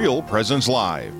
Real Presence Live.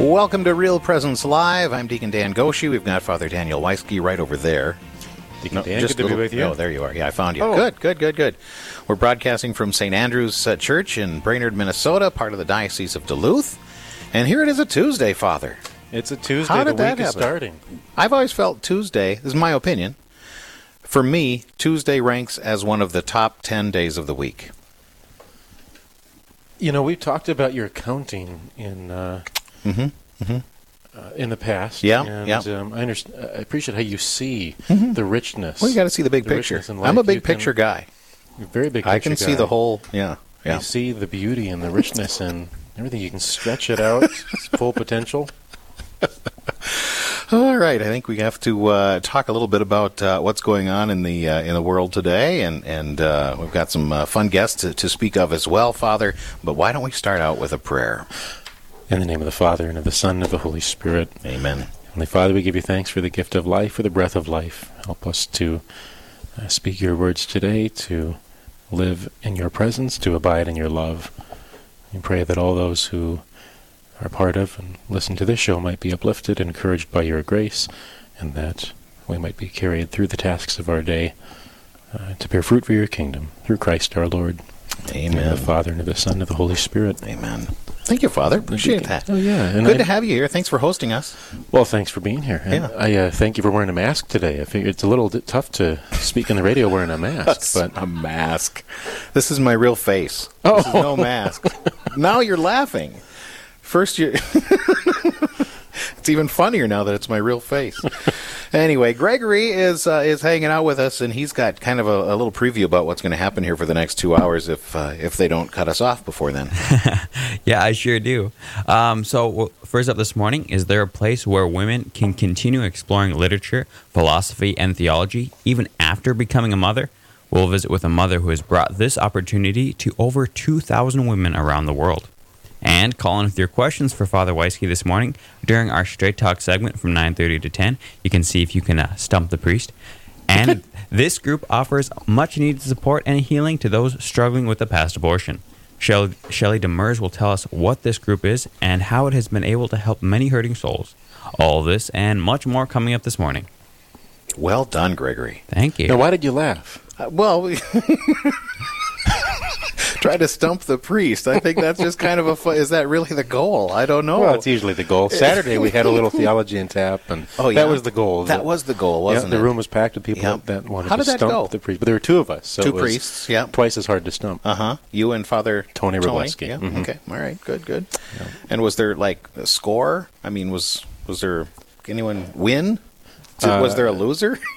Welcome to Real Presence Live. I'm Deacon Dan Goshi. We've got Father Daniel Weisky right over there. Deacon Dan, good to be little- with you. Oh, there you are. Yeah, I found you. Oh. Good, good, good, good. We're broadcasting from St. Andrew's uh, Church in Brainerd, Minnesota, part of the Diocese of Duluth. And here it is a Tuesday, Father. It's a Tuesday. How did that happen? starting. I've always felt Tuesday, this is my opinion, for me, Tuesday ranks as one of the top 10 days of the week. You know, we've talked about your counting in uh, Mhm, Uh, in the past. Yeah, and, yeah. Um, I understand. I appreciate how you see the richness. Well, you got to see the big the picture. I'm a big You can- picture guy. Very big. I can picture see the whole, yeah, yeah. You see the beauty and the richness and everything. You can stretch it out. its full potential. All right, I think we have to uh, talk a little bit about uh, what's going on in the uh, in the world today, and and uh, we've got some uh, fun guests to, to speak of as well, Father. But why don't we start out with a prayer? In the name of the Father and of the Son and of the Holy Spirit. Amen. Heavenly Father, we give you thanks for the gift of life, for the breath of life. Help us to uh, speak your words today, to live in your presence, to abide in your love. We pray that all those who are part of and listen to this show might be uplifted and encouraged by your grace, and that we might be carried through the tasks of our day uh, to bear fruit for your kingdom. Through Christ our Lord. In the name Amen. the Father, and of the Son, and of the Holy Spirit. Amen. Thank you, Father. Appreciate that. Oh, yeah. And Good I- to have you here. Thanks for hosting us. Well, thanks for being here. And Yeah. I uh, thank you for wearing a mask today. I figure it's a little tough to speak on the radio wearing a mask, but a mask. This is my real face. Oh. This is no mask. now you're laughing. First you It's even funnier now that it's my real face. Anyway, Gregory is uh, is hanging out with us, and he's got kind of a, a little preview about what's going to happen here for the next two hours if uh, if they don't cut us off before then. Yeah, I sure do. Um, so, first up this morning, is there a place where women can continue exploring literature, philosophy, and theology even after becoming a mother? We'll visit with a mother who has brought this opportunity to over 2,000 women around the world. And call in with your questions for Father Weisky this morning during our Straight Talk segment from 9.30 to 10. You can see if you can uh, stump the priest. And this group offers much needed support and healing to those struggling with a past abortion. Shelley, Shelley Demers will tell us what this group is and how it has been able to help many hurting souls. All this and much more coming up this morning. well done, Gregory. Thank you. now why did you laugh? Uh, well, we try to stump the priest. I think that's just kind of a. Fu- is that really the goal? I don't know. Well, it's usually the goal. Saturday we had a little theology and tap, and Oh, yeah. that was the goal. That was the goal, Yeah, wasn't the it? room was packed with people Yeah. that wanted How to did that stump go? the priest. But there were two of us, so Two priests, yeah. twice as hard to stump. Uh huh. You and Father Tony Robleski. Yeah. Mhm. Okay. All right. Good. Good. And was there like a score? I mean, was was there anyone win? Did- was Uh, there a loser?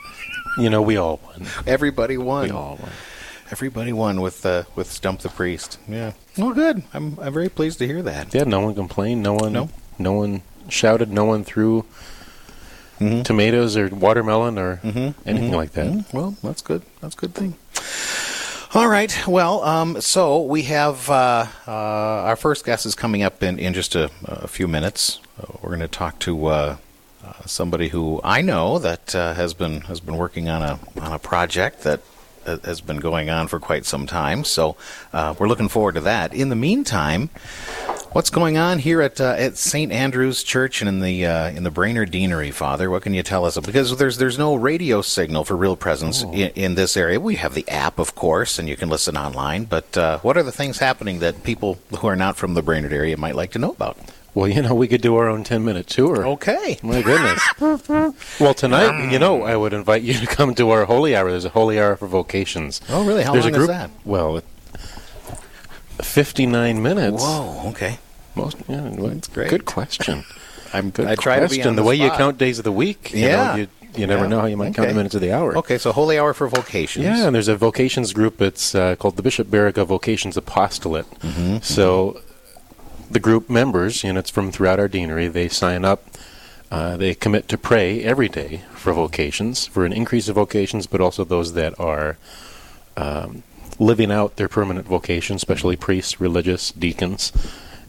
You know, we all won. Everybody won. We all won. Everybody won with uh, with Stump the Priest. Yeah. Well, good. I'm I'm very pleased to hear that. Yeah, no one complained. No one. No. No one shouted. No one threw Mhm. tomatoes or watermelon or Mhm. anything Mhm. like that. Mm, Well, that's good. That's a good thing. All right. Well, um, so we have uh, uh, our first guest is coming up in, in just a, a few minutes. Uh, we're going to talk to uh, uh, somebody who I know that uh, has been has been working on a on a project that has been going on for quite some time. So uh, we're looking forward to that. In the meantime, what's going on here at uh, at St Andrew's Church and in the uh, in the Brainerd Deanery, Father? What can you tell us? Because there's there's no radio signal for Real Presence in, in this area. We have the app, of course, and you can listen online. But uh, what are the things happening that people who are not from the Brainerd area might like to know about? Well, you know, we could do our own ten-minute tour. Okay. My goodness. well, tonight, you know, I would invite you to come to our holy hour. There's a holy hour for vocations. Oh, really? How There's long a is that? Well, it- 59 minutes. Whoa. Okay. Most, yeah, That's great. Good question. I'm Good I try to be on the, the way you count days of the week. you know, Yeah. you, you never Yeah. know how you might count the minutes of the hour. Okay, so holy hour for vocations. Yeah, and there's a vocations group. It's uh, called the Bishop Baraga Vocations Apostolate. Mm-hmm. So the group members, you know, it's from throughout our deanery. They sign up. Uh, they commit to pray every day for vocations, for an increase of vocations, but also those that are um, living out their permanent vocation, especially priests, religious, deacons.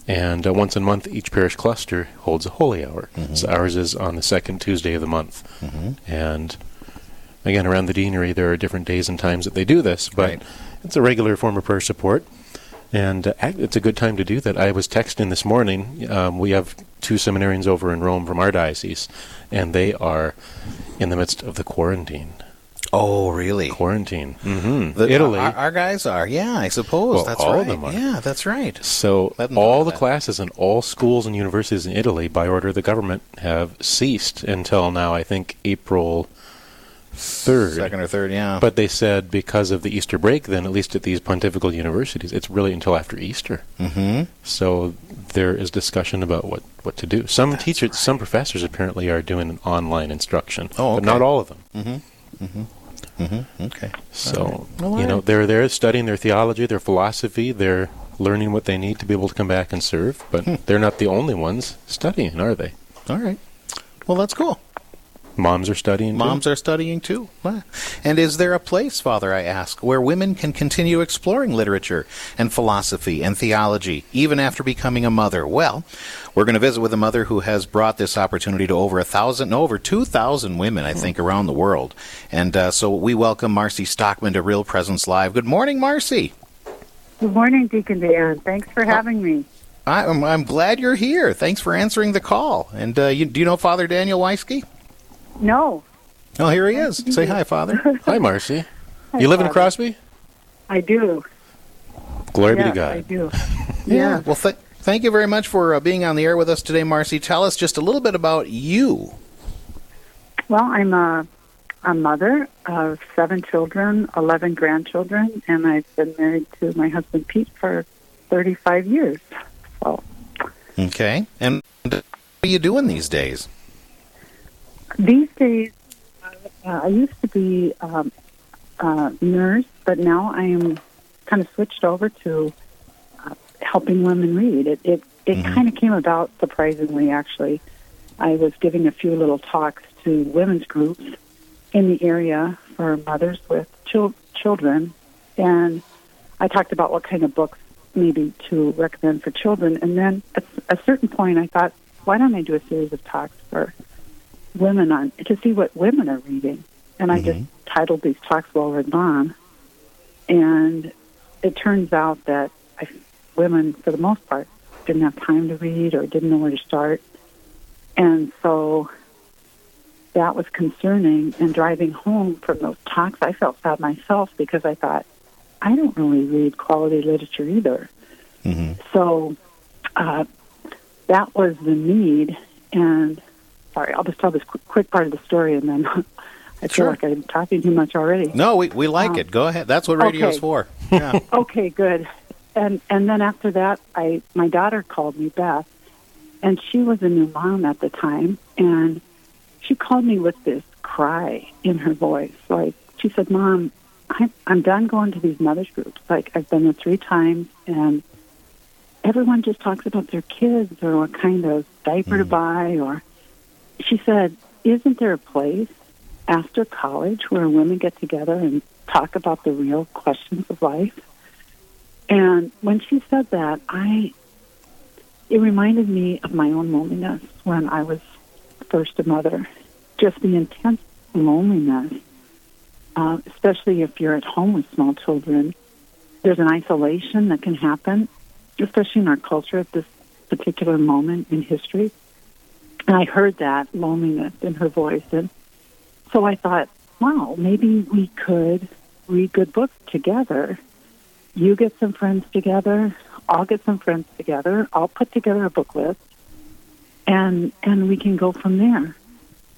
And uh, once a month, each parish cluster holds a holy hour. So ours is on the second Tuesday of the month. And again, around the deanery, there are different days and times that they do this, but Right. it's a regular form of prayer support. And uh, it's a good time to do that. I was texting this morning. Um, we have two seminarians over in Rome from our diocese, and they are in the midst of the quarantine. Oh, really? Quarantine. hmm The- Italy. Our, our guys are. Yeah, I suppose Well, that's all right. of them are. Yeah, that's right. So Let them know all the that. classes in all schools and universities in Italy, by order of the government, have ceased until now. I think April third. Second or third, yeah. But they said because of the Easter break, then at least at these pontifical universities, it's really until after Easter. mm-hmm. So there is discussion about what, what to do. Some teachers, some professors apparently are doing an online instruction, Oh, but not all of them. Okay. So Well, you know they're there studying their theology, their philosophy, they're learning what they need to be able to come back and serve. But Hmm. they're not the only ones studying, are they? All right. Well, that's cool. Moms are studying. too. Moms are studying too. And is there a place, Father, I ask, where women can continue exploring literature and philosophy and theology even after becoming a mother? Well, we're going to visit with a mother who has brought this opportunity to over a thousand, no, over two thousand women, I think, around the world. And uh, so we welcome Marcie Stokman to Real Presence Live. Good morning, Marcie. Good morning, Deacon Dan. Thanks for having me. I, I'm, I'm glad you're here. Thanks for answering the call. And uh, you, do you know Father Daniel Weisky? No, Oh, here he is. Say hi, Father. Hi, Marcie. you live in Crosby? I do. Glory yes, be to God. I God. do. Yeah. Well, th- thank you very much for uh, being on the air with us today, Marcie. Tell us just a little bit about you. Well, I'm a, a mother of seven children, 11 grandchildren, and I've been married to my husband Pete for 35 years. So Okay. And what are you doing these days? These days, uh, I used to be um, a nurse, but now I am kind of switched over to uh, helping women read. It it, it Mhm. kind of came about surprisingly. Actually, I was giving a few little talks to women's groups in the area for mothers with chil- children, and I talked about what kind of books maybe to recommend for children. And then at a certain point, I thought, why don't I do a series of talks for women on to see what women are reading? And I just titled these talks "Well Read Mom," and it turns out that I, women, for the most part, didn't have time to read or didn't know where to start, and so that was concerning. And driving home from those talks, I felt sad myself because I thought I don't really read quality literature either. Mm-hmm. So uh, that was the need. And sorry, I'll just tell this quick, quick part of the story, and then I feel Sure. like I'm talking too much already. No, we, we like Um, it. Go ahead. That's what radio's okay. for. Yeah. Okay, good. And and then after that, I my daughter called me Beth, and she was a new mom at the time, and she called me with this cry in her voice, like she said, "Mom, I'm I'm done going to these mothers groups. Like I've been there three times, and everyone just talks about their kids or what kind of diaper to buy." Or she said, "Isn't there a place after college where women get together and talk about the real questions of life?" And when she said that, I it reminded me of my own loneliness when I was first a mother. Just the intense loneliness, uh, especially if you're at home with small children. There's an isolation that can happen, especially in our culture at this particular moment in history. And I heard that loneliness in her voice. And so I thought, wow, maybe we could read good books together you get some friends together, I'll get some friends together, I'll put together a book list, and and we can go from there.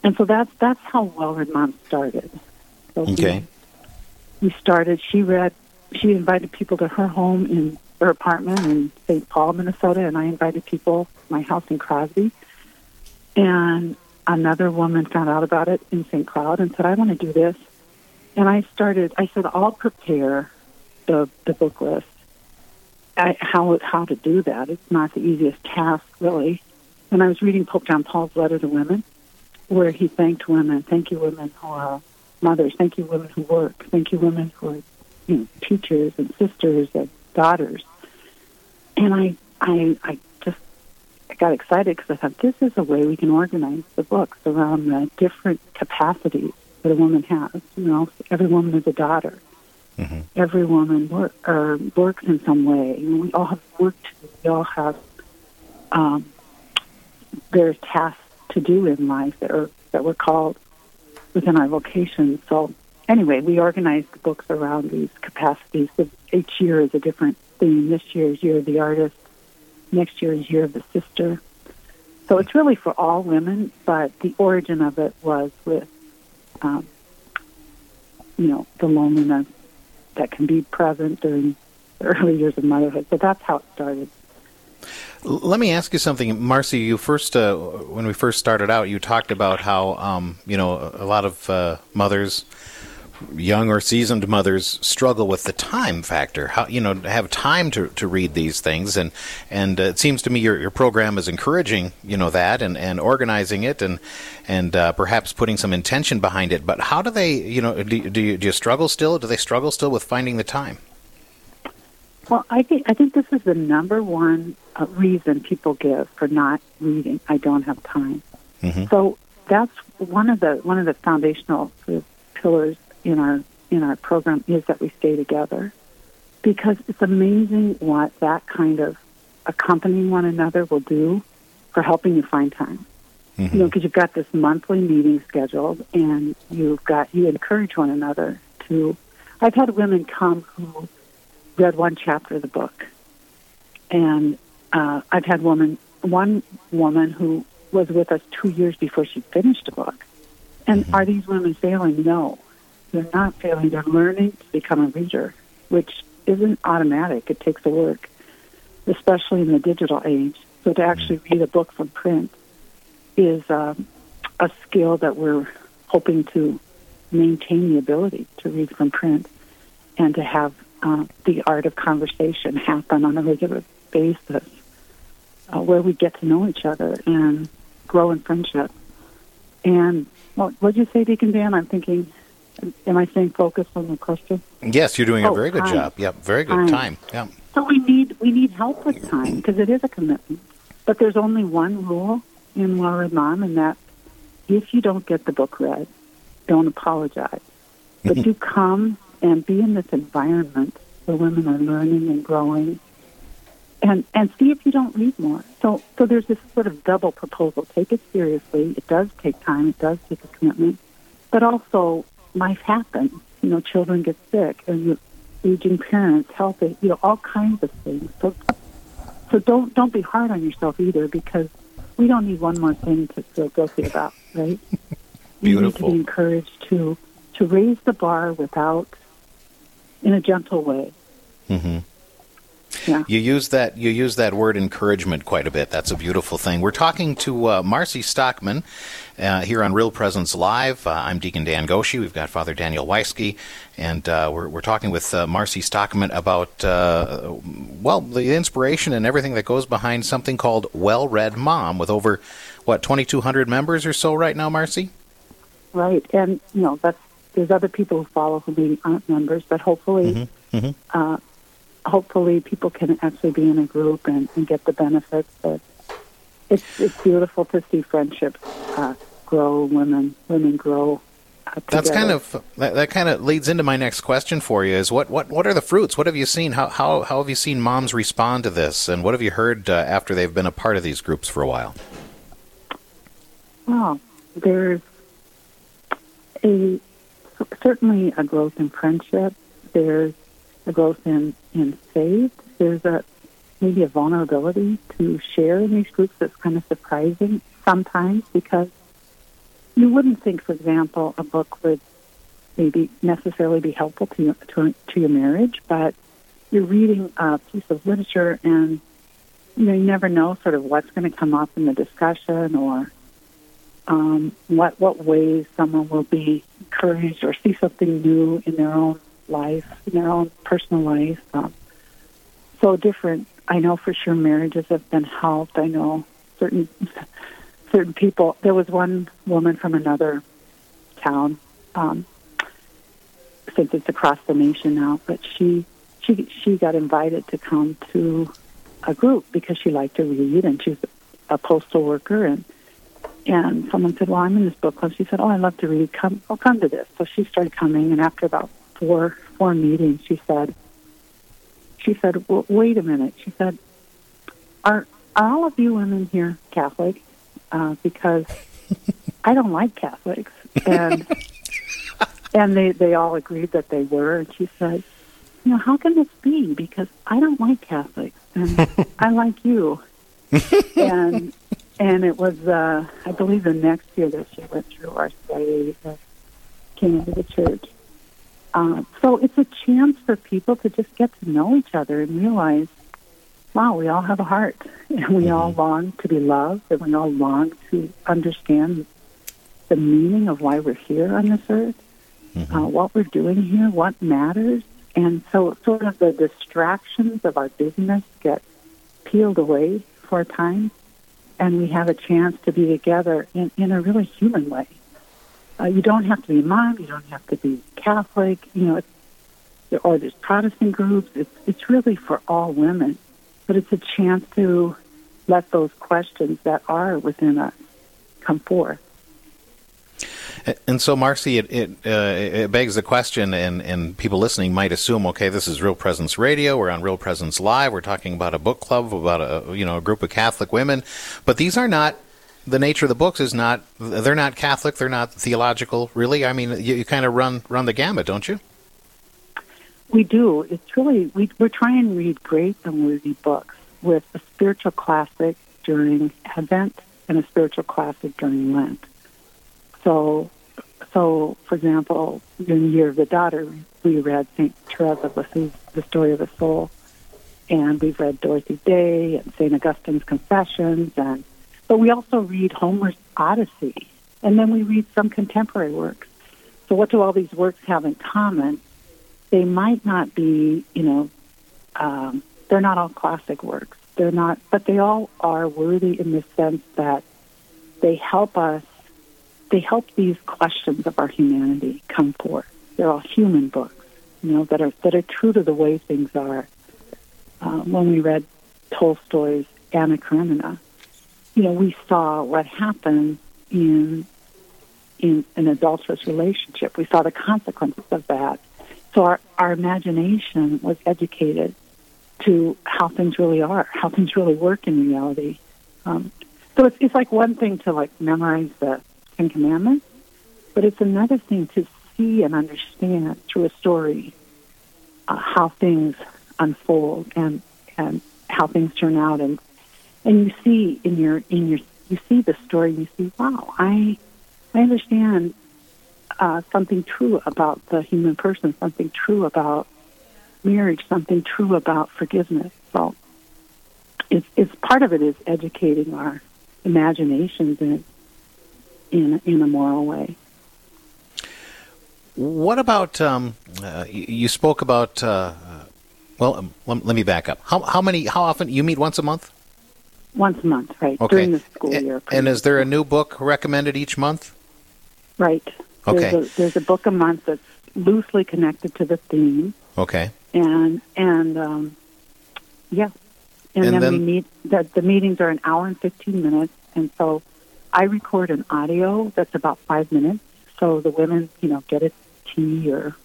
And so that's that's how Well Read Mom started. So Okay. we started. She read. She invited people to her home in her apartment in St. Paul, Minnesota, and I invited people my house in Crosby. And another woman found out about it in St. Cloud and said, I want to do this. And I started, I said, I'll prepare the, the book list. I, how, how to do that. It's not the easiest task, really. And I was reading Pope John Paul's letter to women, where he thanked women. Thank you, women who are mothers. Thank you, women who work. Thank you, women who are you know, teachers and sisters and daughters. And I, I, I I got excited because I thought this is a way we can organize the books around the different capacities that a woman has. You know, every woman is a daughter. Mm-hmm. Every woman work, or works in some way. You know, we all have work to do. We all have um, there's tasks to do in life that are that we're called within our vocation. So anyway, we organize the books around these capacities. Each year is a different theme. This year's Year of the Artist. Next year is Year of the Sister. So it's really for all women, but the origin of it was with, um, you know, the loneliness that can be present during the early years of motherhood. So that's how it started. Let me ask you something, Marcie. You first, uh, when we first started out, you talked about how um, you know a lot of uh, mothers, young or seasoned mothers, struggle with the time factor. How you know have time to, to read these things, and and uh, it seems to me your, your program is encouraging you know that and, and organizing it and and uh, perhaps putting some intention behind it. But how do they you know do, do you, do you struggle still? Do they struggle still with finding the time? Well, I think I think this is the number one uh, reason people give for not reading. I don't have time. Mm-hmm. So that's one of the one of the foundational sort of pillars in our in our program is that we stay together, because it's amazing what that kind of accompanying one another will do for helping you find time. Mm-hmm. You know, because you've got this monthly meeting scheduled, and you've got you encourage one another to. I've had women come who read one chapter of the book, and uh, I've had woman one woman who was with us two years before she finished a book. And Mm-hmm. are these women failing? No, they're not failing. They're learning to become a reader, which isn't automatic. It takes the work, especially in the digital age. So to actually read a book from print is um, a skill that we're hoping to maintain the ability to read from print and to have uh, the art of conversation happen on a regular basis uh, where we get to know each other and grow in friendship. And what would you say, Deacon Dan? I'm thinking, am I staying focused on the question? Yes, you're doing a Oh, very good time. job. Yep, very good Time. time. Yeah. So we need we need help with time because it is a commitment. But there's only one rule in Well Read Mom, and that if you don't get the book read, don't apologize. But mm-hmm. do come and be in this environment where women are learning and growing, and and see if you don't read more. So so there's this sort of double proposal. Take it seriously. It does take time. It does take a commitment, but also life happens. You know, children get sick, and you aging parents, health, you know, all kinds of things. So, so don't don't be hard on yourself either, because we don't need one more thing to feel guilty about, right? Beautiful. You need to be encouraged to to raise the bar without, in a gentle way. Mm-hmm. Yeah. You use that you use that word encouragement quite a bit. That's a beautiful thing. We're talking to uh, Marcie Stokman uh, here on Real Presence Live. Uh, I'm Deacon Dan Goshi. We've got Father Daniel Weisky, and uh, we're we're talking with uh, Marcie Stokman about uh, well the inspiration and everything that goes behind something called Well Read Mom, with over what 2,200 members or so right now, Marcie. Right, and you know that's there's other people who follow who maybe aren't members, but hopefully, Mhm. uh, hopefully people can actually be in a group and, and get the benefits. But it's it's beautiful to see friendships uh, grow, women women grow. Uh, That's kind of that, that kind of leads into my next question for you is what, what, what are the fruits? What have you seen? How, how, how have you seen moms respond to this? And what have you heard uh, after they've been a part of these groups for a while? Well, there's a certainly a growth in friendship. There's a growth in in faith. There's a maybe a vulnerability to share in these groups that's kind of surprising sometimes because you wouldn't think, for example, a book would maybe necessarily be helpful to your, to, to your marriage, but you're reading a piece of literature and you know you never know sort of what's going to come up in the discussion or um, what what ways someone will be encouraged or see something new in their own life, in their own personal life. Um, so different. I know for sure marriages have been helped. I know certain certain people. There was one woman from another town, um, since it's across the nation now, but she she she got invited to come to a group because she liked to read and she's a postal worker and and someone said, "Well, I'm in this book club." She said, "Oh, I love to read. Come, I'll come to this." So she started coming, and after about four four meetings, she said, "She said, well, wait a minute." She said, "Are are all of you women here Catholic?" Uh, because I don't like Catholics, and and they they all agreed that they were. And she said, "You know, how can this be? Because I don't like Catholics, and I like you." and and it was uh I believe the next year that she went through RCIA that came into the church. Uh, so it's a chance for people to just get to know each other and realize, wow, we all have a heart, and we all long to be loved, and we all long to understand the meaning of why we're here on this earth, uh, what we're doing here, what matters, and so sort of the distractions of our business get peeled away for a time, and we have a chance to be together in, in a really human way. Uh, you don't have to be a mom, you don't have to be Catholic, you know, it's, or there's Protestant groups. It's it's really for all women, but it's a chance to let those questions that are within us come forth. And so, Marcie, it it, uh, it begs the question, and, and people listening might assume, okay, this is Real Presence Radio. We're on Real Presence Live. We're talking about a book club, about a you know a group of Catholic women, but these are not. The nature of the books is not. They're not Catholic. They're not theological. Really, I mean, you, you kind of run run the gamut, don't you? We do. It's really we we're trying to read great and worthy books with a spiritual classic during Advent and a spiritual classic during Lent. So so, for example, in the Year of the Daughter, we read St. Therese of Lisieux, The Story of the Soul, and we've read Dorothy Day and St. Augustine's Confessions, and but we also read Homer's Odyssey, and then we read some contemporary works. So, what do all these works have in common? They might not be, you know, um, they're not all classic works. They're not, but they all are worthy in the sense that they help us they help these questions of our humanity come forth. They're all human books, you know, that are that are true to the way things are. Uh, when we read Tolstoy's Anna Karenina, you know, we saw what happened in in an adulterous relationship. We saw the consequences of that. So our, our imagination was educated to how things really are, how things really work in reality. Um, so it's, it's like one thing to like memorize the Ten Commandments, but it's another thing to see and understand through a story uh, how things unfold and and how things turn out, and and you see in your in your you see the story, and you see, wow, I I understand uh, something true about the human person, something true about marriage, something true about forgiveness. So it's it's part of it is educating our imaginations and in in a moral way. What about um, uh, you spoke about? Uh, well, um, let, me back up. How how many? How often you meet once a month? Once a month, right? Okay. During the school year. And is there a new book recommended each month? Right. Okay. There's a, there's a book a month that's loosely connected to the theme. Okay. And and um, yeah, and, And then, then- we meet. The, the meetings are an hour and fifteen minutes, and so I record an audio that's about five minutes. So the women, you know, get a tea or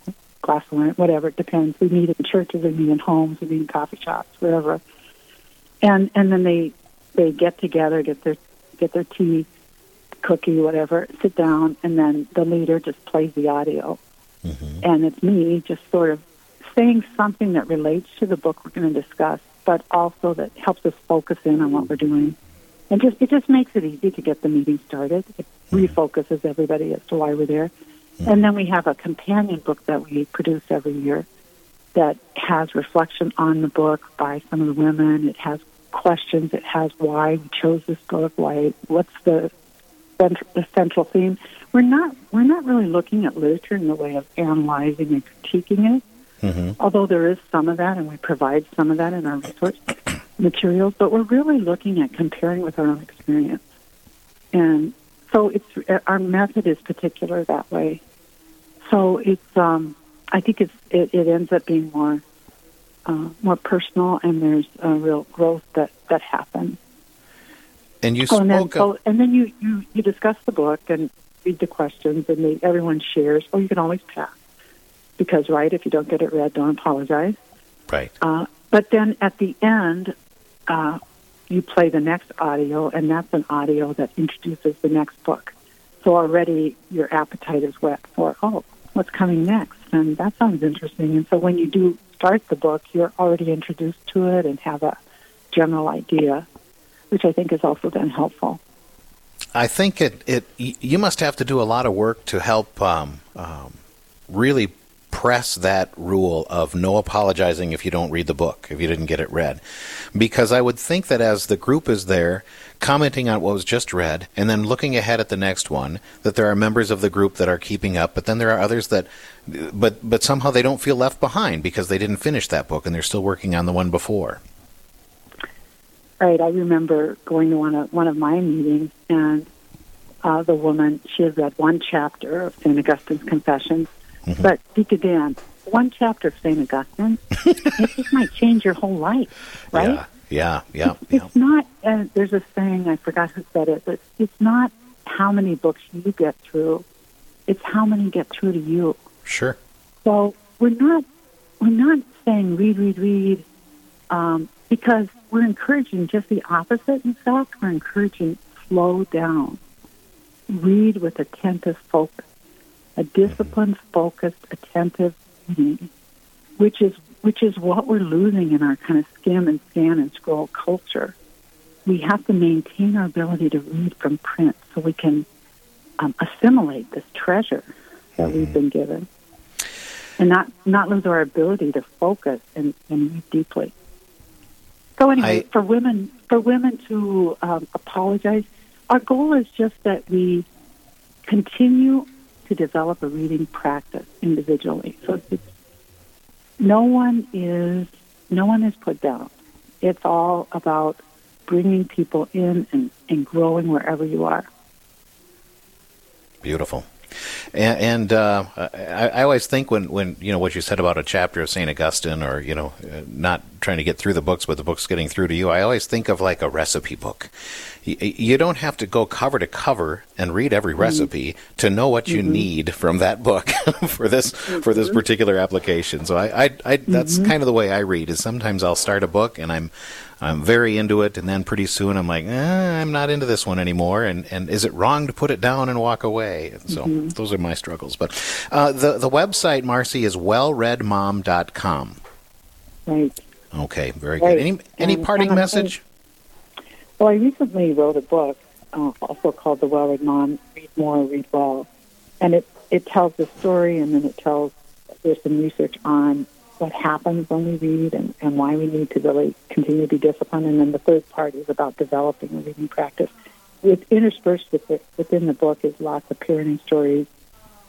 glass of wine, whatever it depends. We meet in churches, we meet in homes, we meet in coffee shops, wherever. And and then they they get together, get their get their tea, cookie, whatever, sit down, and then the leader just plays the audio, mm-hmm. and it's me just sort of saying something that relates to the book we're going to discuss, but also that helps us focus in on what we're doing. And just it just makes it easy to get the meeting started. It mm-hmm. refocuses everybody as to why we're there. And then we have a companion book that we produce every year that has reflection on the book by some of the women. It has questions. It has why we chose this book. Why? What's the central, the central theme. We're not we're not really looking at literature in the way of analyzing and critiquing it, Mm-hmm. although there is some of that, and we provide some of that in our resource materials. But we're really looking at comparing with our own experience, and so it's our method is particular that way. So it's um, I think it's it, it ends up being more uh, more personal, and there's a real growth that that happens. And you Oh, and then, spoke of, so, and then you, you, you discuss the book and read the questions, and they, everyone shares. Oh, you can always pass. Because, right, if you don't get it read, don't apologize. right. Uh, but then at the end, uh, you play the next audio, and that's an audio that introduces the next book. So already your appetite is whet for, oh, what's coming next? And that sounds interesting. And so when you do start the book, you're already introduced to it and have a general idea, which I think has also been helpful. I think it, it you must have to do a lot of work to help um, um, really press that rule of no apologizing if you don't read the book, if you didn't get it read. Because I would think that as the group is there commenting on what was just read and then looking ahead at the next one, that there are members of the group that are keeping up, but then there are others that but but somehow they don't feel left behind because they didn't finish that book and they're still working on the one before. Right. I remember going to one of one of my meetings, and uh, the woman she had read one chapter of Saint Augustine's Confessions, Mm-hmm. but Deacon Dan, one chapter of Saint Augustine, it just might change your whole life, right? Yeah. Yeah, yeah, yeah. It's not. Uh, there's a saying I forgot who said it, but it's not how many books you get through; it's how many get through to you. Sure. So we're not we're not saying read, read, read, um, because we're encouraging just the opposite. In fact, we're encouraging slow down, read with attentive focus, a disciplined, focused, attentive reading, which is which is what we're losing in our kind of skim and scan and scroll culture. We have to maintain our ability to read from print so we can um, assimilate this treasure that we've been given and not not lose our ability to focus and, and read deeply. So anyway, I- for women for women to um, apologize, our goal is just that we continue to develop a reading practice individually. So it's, no one is no one is put down. It's all about bringing people in and, and growing wherever you are. Beautiful. And, and uh, I, I always think when, when you know what you said about a chapter of Saint Augustine, or you know, uh, not trying to get through the books, but the books getting through to you. I always think of like a recipe book. Y- You don't have to go cover to cover and read every recipe to know what you need from that book for this for this particular application. So I, I, I that's kind of the way I read. Is sometimes I'll start a book and I'm I'm very into it, and then pretty soon I'm like, eh, I'm not into this one anymore. And, and is it wrong to put it down and walk away? And so those are my struggles. But uh, the the website, Marcie, is wellreadmom.com. Right. Okay, very good. Any any And- parting and I'm message? Well, I recently wrote a book, uh, also called The Well Read Mom, Read More, Read Well. And it, it tells the story and then it tells, there's some research on what happens when we read and, and why we need to really continue to be disciplined. And then the third part is about developing a reading practice. With interspersed with it, within the book is lots of parenting stories.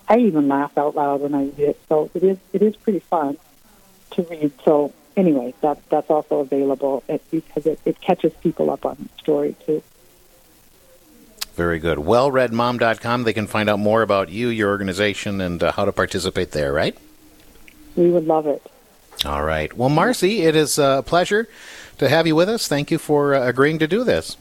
I even laugh out loud when I read it, so it is it is pretty fun to read. So anyway, that that's also available at, because it, it catches people up on the story too. Very good. Wellreadmom.com. They can find out more about you, your organization, and uh, how to participate there. Right? We would love it. All right. Well, Marcie, it is a pleasure to have you with us. Thank you for uh, agreeing to do this.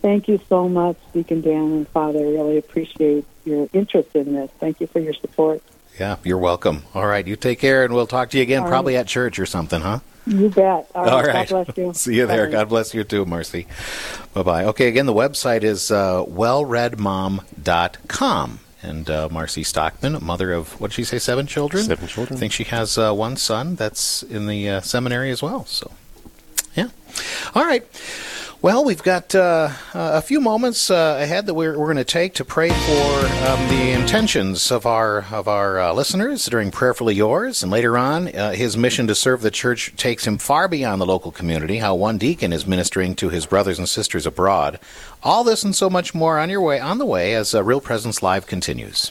Thank you so much, Deacon Dan and Father. I really appreciate your interest in this. Thank you for your support. Yeah, you're welcome. All right, you take care, and we'll talk to you again, All probably at church or something, huh? You bet. All right. All right. God bless you. See you there. Bye. God bless you too, Marcie. Bye bye. Okay, again, the website is uh, wellreadmom.com. And uh, Marcie Stokman, mother of, what did she say, seven children? Seven children. I think she has uh, one son that's in the uh, seminary as well. So, yeah. All right. Well, we've got uh, a few moments uh, ahead that we're, we're going to take to pray for um, the intentions of our of our uh, listeners during Prayerfully Yours, and later on, uh, his mission to serve the church takes him far beyond the local community. How one deacon is ministering to his brothers and sisters abroad. All this and so much more on your way on the way as uh, Real Presence Live continues.